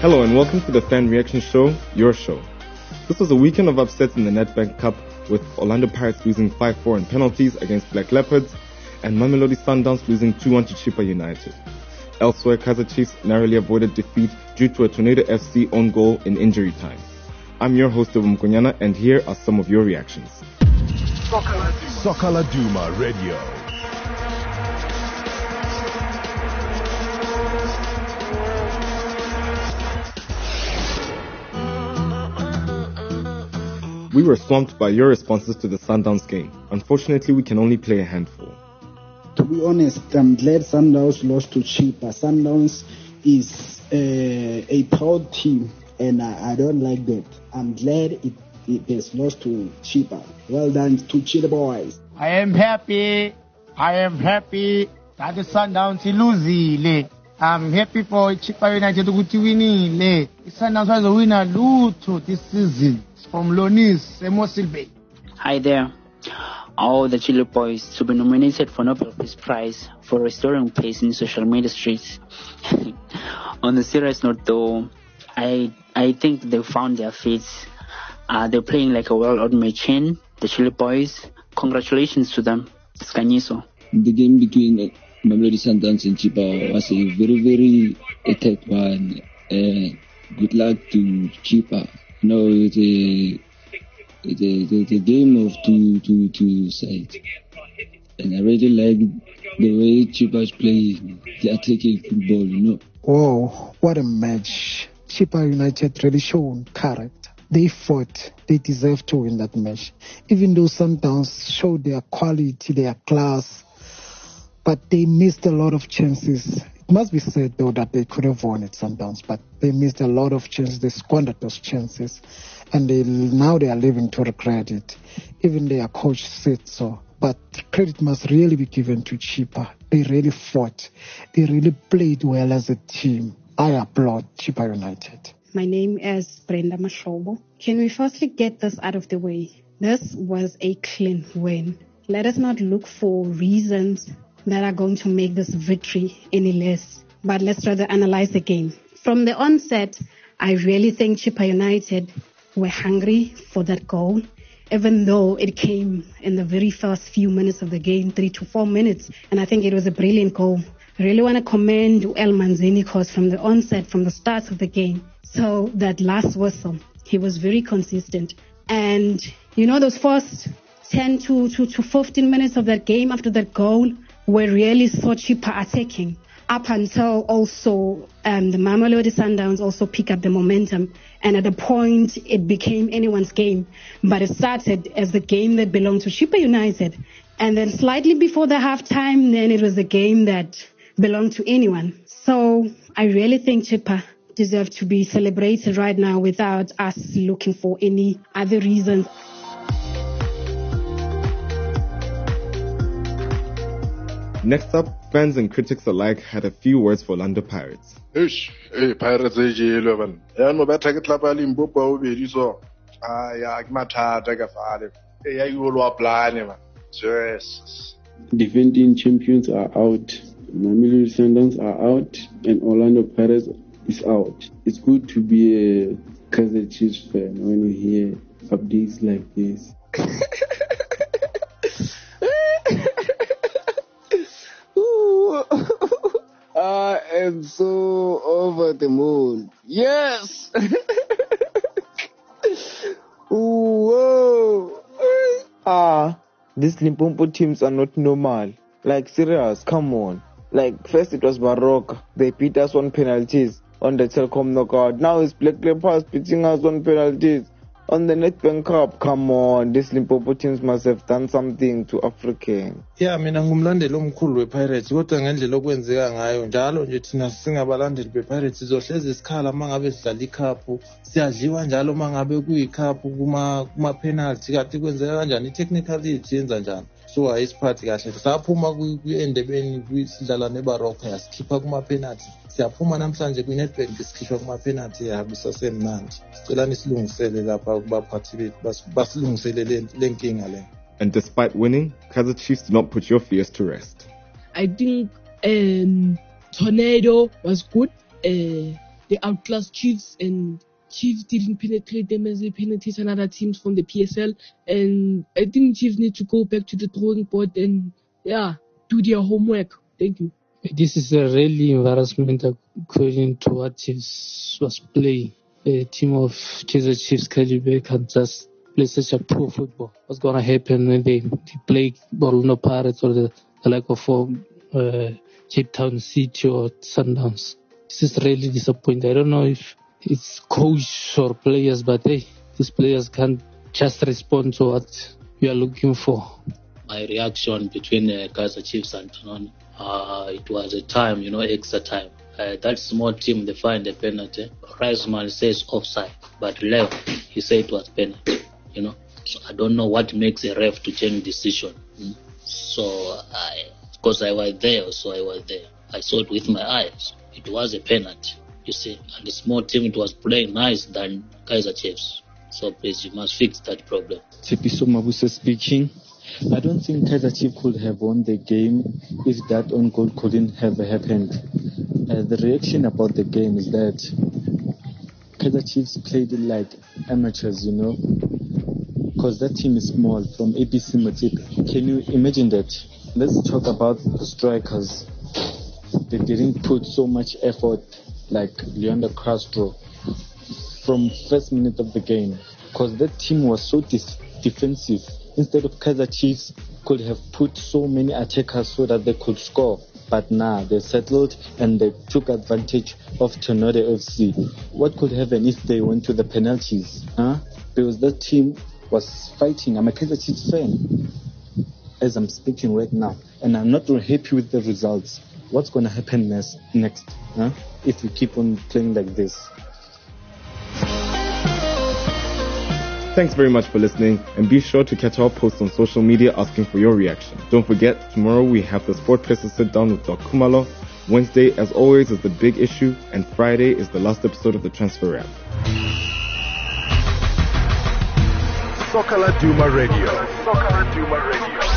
Hello and welcome to the Fan Reaction Show, your show. This was a weekend of upsets in the Nedbank Cup with Orlando Pirates losing 5-4 in penalties against Black Leopards and Mamelodi Sundowns losing 2-1 to Chippa United. Elsewhere, Kaizer Chiefs narrowly avoided defeat due to a Tornado FC own goal in injury time. I'm your host, Mkonyana, and here are some of your reactions. Soccer Laduma Radio. We were swamped by your responses to the Sundowns game. Unfortunately, we can only play a handful. To be honest, I'm glad Sundowns lost to Chippa. Sundowns is uh, a proud team, and I, I, don't like that. I'm glad it, it has lost to Chippa. Well done to Chippa boys. I am happy. I am happy that the Sundowns losile. I'm happy for Chippa United ukuthi winile. I-Sundowns wazowina lutho this season from Lonis Emosil Bay. Hi there. All the Chilli Boys to be nominated for Nobel Peace Prize for restoring peace in social media streets. On the serious note, though, I I think they found their feet. Uh, they're playing like a well-oiled machine. The Chilli Boys. Congratulations to them. Scaniso. The game between uh, Mamelodi Sundowns and Chippa was a very very a tight one. Uh, good luck to Chippa. You know, it's a, it's a game of two, two, two sides. And I really like the way Chippa is playing the attacking football, you know. Oh, what a match. Chippa United really shown character. They fought. They deserve to win that match. Even though Sundowns showed their quality, their class, but they missed a lot of chances It must be said though that they could have won at Sundowns, but they missed a lot of chances. They squandered those chances, and they now they are living to regret it. Even their coach said so. But credit must really be given to Chippa. They really fought. They really played well as a team. I applaud Chippa United. My name is Brenda Mashobo. Can we firstly get this out of the way? This was a clean win. Let us not look for reasons that are going to make this victory any less. But let's rather analyze the game. From the onset, I really think Chippa United were hungry for that goal, even though it came in the very first few minutes of the game, three to four minutes. And I think it was a brilliant goal. I really want to commend El Manzini because from the onset, from the start of the game, so that last whistle, he was very consistent. And you know, those first 10 to, to, to 15 minutes of that game after that goal, were really so Chippa attacking up until also um, the Mamelodi Sundowns also pick up the momentum. And at a point, it became anyone's game. But it started as the game that belonged to Chippa United. And then slightly before the halftime, then it was the game that belonged to anyone. So I really think Chippa deserve to be celebrated right now without us looking for any other reasons. Next up, fans and critics alike had a few words for Orlando Pirates. Eish, hey Pirates e jelo ban. Ya no betha ke tlapa Limpopo o be di so. Ah ya ke mathata ka fale. E ya go lo plane man. Yes. Defending champions are out. Mamelodi Sundowns are out and Orlando Pirates is out. It's good to be a Kaizer Chiefs fan when you hear updates like this. Am so over the moon. Yes! Whoa! Ah, these Limpopo teams are not normal. Like, serious, come on. Like, first it was Baroka. They beat us on penalties on the Telkom knockout. Now it's Black Leopards beating us on penalties on the Nedbank Cup. Come on, these Limpopo teams must have done something to African. Yeah, mina ngumlandeli omkhulu wePirates kodwa ngendlela okwenzeka ngayo njalo nje thina singabalandeli bePirates sizohlezi isikhala uma ngabe sidlala ikhaphu siyadliwa njalo uma ngabe kuyikhaphu kuma kuma penalty kanti kwenzeka kanjani? I-technicality yenza njani? So ayisiphathi kahle. Saphuma endebeni sidlala nebaroka yasikhipha kuma-penalty. Siyaphuma namhlanje kwi-Nedbank sikhishwa kuma-penalty yabe sasemnandi sicelani silungisele lapha kubaphathi bethu basilungisele le nkinga le And despite winning, Kaizer Chiefs did not put your fears to rest. I think um, Tornado was good. Uh, they outclassed Chiefs and Chiefs didn't penetrate them as they penetrated other teams from the PSL. And I think Chiefs need to go back to the drawing board and, yeah, do their homework. Thank you. This is a really embarrassment according to what Chiefs was playing. A team of Kaizer Chiefs can just play such a poor football. What's going to happen when they, they play Orlando Pirates or the, the like of uh, Cape Town City or Sundowns? This is really disappointing. I don't know if it's coach or players, but hey, these players can't just respond to what we are looking for. My reaction between uh, Kaizer Chiefs and uh, it was a time, you know, extra time. Uh, that small team, they find a penalty. Reisman says offside, but Lev, he said it was penalty, you know. So I don't know what makes a ref to change decision. Mm. So I, because I was there, so I was there. I saw it with my eyes. It was a penalty you see. And the small team, it was playing nice than Kaizer Chiefs. So please, you must fix that problem. Tipiso Mabuse speaking. I don't think Kaizer Chiefs could have won the game if that own goal couldn't have happened. Uh, the reaction about the game is that Kaizer Chiefs played like amateurs, you know, because that team is small from ABC Matik. Can you imagine that? Let's talk about strikers. They didn't put so much effort like Leonardo Castro from first minute of the game because that team was so dis- defensive. Instead of Kaizer Chiefs could have put so many attackers so that they could score. But now nah, they settled and they took advantage of Tornado FC. What could happen if they went to the penalties? Huh? Because that team was fighting. I'm a Kaizer Chiefs fan as I'm speaking right now, and I'm not really happy with the results. What's going to happen next? Next? Huh? if we keep on playing like this. Thanks very much for listening and be sure to catch our posts on social media asking for your reaction. Don't forget, tomorrow we have the Sport Presser sit down with Doc Khumalo. Wednesday, as always, is the big issue, and Friday is the last episode of the Transfer Wrap. Soccer Laduma Radio. Soccer Laduma Radio.